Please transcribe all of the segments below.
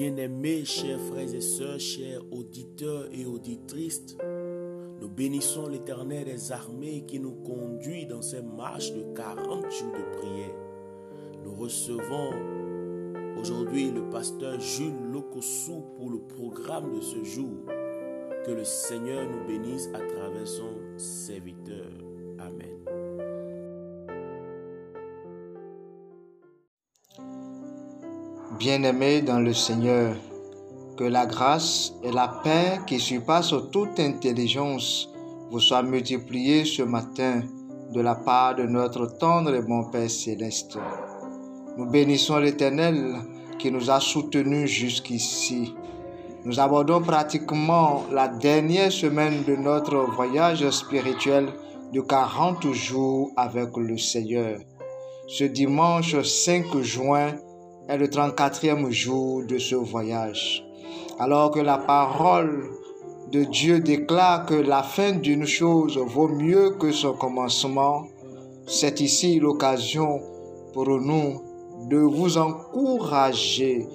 Bien-aimés, chers frères et sœurs, chers auditeurs et auditrices, nous bénissons l'Éternel des armées qui nous conduit dans ces marches de 40 jours de prière. Nous recevons aujourd'hui le pasteur Jules Lokosu pour le programme de ce jour. Que le Seigneur nous bénisse à travers son serviteur. Amen. Bien-aimés dans le Seigneur, que la grâce et la paix qui surpassent toute intelligence vous soient multipliées ce matin de la part de notre tendre et bon Père céleste. Nous bénissons l'Éternel qui nous a soutenus jusqu'ici. Nous abordons pratiquement la dernière semaine de notre voyage spirituel de 40 jours avec le Seigneur. Ce dimanche 5 juin est le 34e jour de ce voyage. Alors que la parole de Dieu déclare que la fin d'une chose vaut mieux que son commencement, c'est ici l'occasion pour nous de vous encourager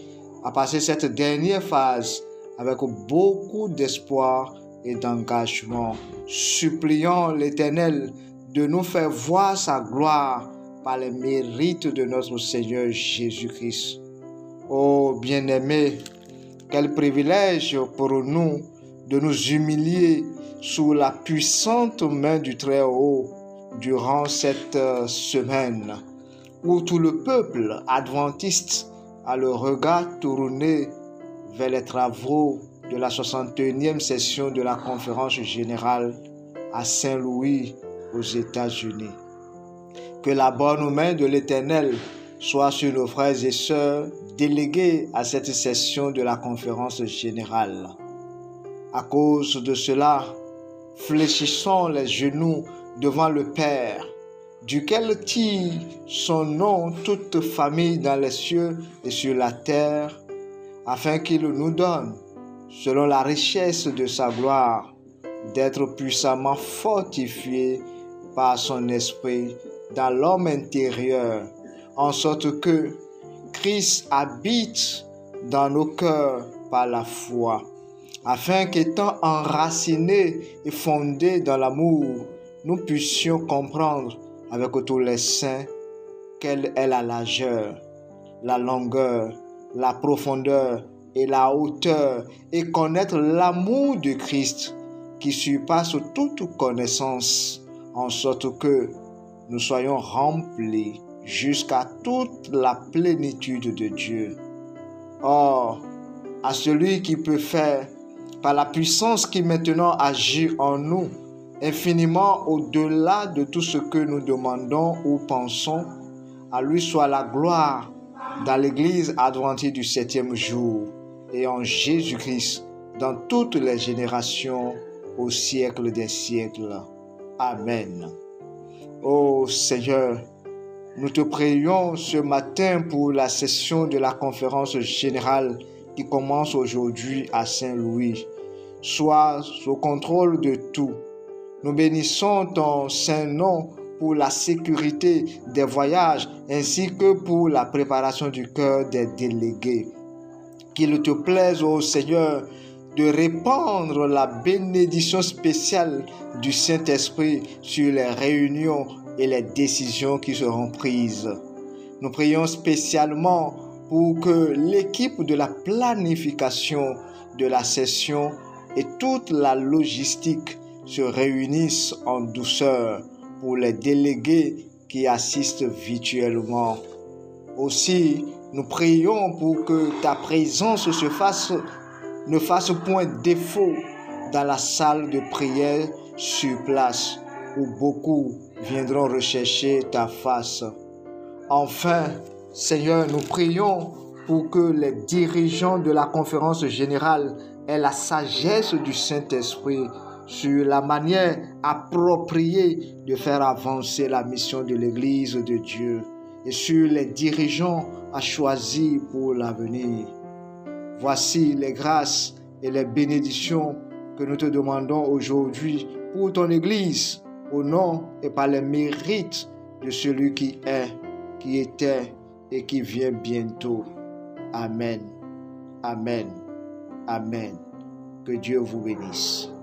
à passer cette dernière phase avec beaucoup d'espoir et d'engagement, suppliant l'Éternel de nous faire voir sa gloire par les mérites de notre Seigneur Jésus-Christ. Oh bien-aimés, quel privilège pour nous de nous humilier sous la puissante main du Très-Haut durant cette semaine où tout le peuple adventiste a le regard tourné vers les travaux de la 61e session de la conférence générale à Saint-Louis aux États-Unis. Que la bonne main de l'Éternel soit sur nos frères et sœurs délégués à cette session de la conférence générale. À cause de cela, fléchissons les genoux devant le Père, duquel tire son nom toute famille dans les cieux et sur la terre, afin qu'il nous donne, selon la richesse de sa gloire, d'être puissamment fortifiés par son esprit dans l'homme intérieur, en sorte que Christ habite dans nos cœurs par la foi, afin qu'étant enracinés et fondés dans l'amour, nous puissions comprendre avec tous les saints quelle est la largeur, la longueur, la profondeur et la hauteur, et connaître l'amour de Christ qui surpasse toute connaissance, en sorte que nous soyons remplis jusqu'à toute la plénitude de Dieu. Or, à celui qui peut faire, par la puissance qui maintenant agit en nous, infiniment au-delà de tout ce que nous demandons ou pensons, à lui soit la gloire dans l'Église adventiste du septième jour et en Jésus-Christ dans toutes les générations au siècle des siècles. Amen. Ô Seigneur, nous te prions ce matin pour la session de la conférence générale qui commence aujourd'hui à Saint-Louis. Sois au contrôle de tout. Nous bénissons ton saint nom pour la sécurité des voyages ainsi que pour la préparation du cœur des délégués. Qu'il te plaise, ô Seigneur, de répandre la bénédiction spéciale du Saint-Esprit sur les réunions et les décisions qui seront prises. Nous prions spécialement pour que l'équipe de la planification de la session et toute la logistique se réunissent en douceur pour les délégués qui assistent virtuellement. Aussi, nous prions pour que ta présence se fasse ne fasse point défaut dans la salle de prière sur place où beaucoup viendront rechercher ta face. Enfin, Seigneur, nous prions pour que les dirigeants de la conférence générale aient la sagesse du Saint-Esprit sur la manière appropriée de faire avancer la mission de l'Église de Dieu et sur les dirigeants à choisir pour l'avenir. Voici les grâces et les bénédictions que nous te demandons aujourd'hui pour ton Église, au nom et par les mérites de celui qui est, qui était et qui vient bientôt. Amen. Amen. Amen. Que Dieu vous bénisse.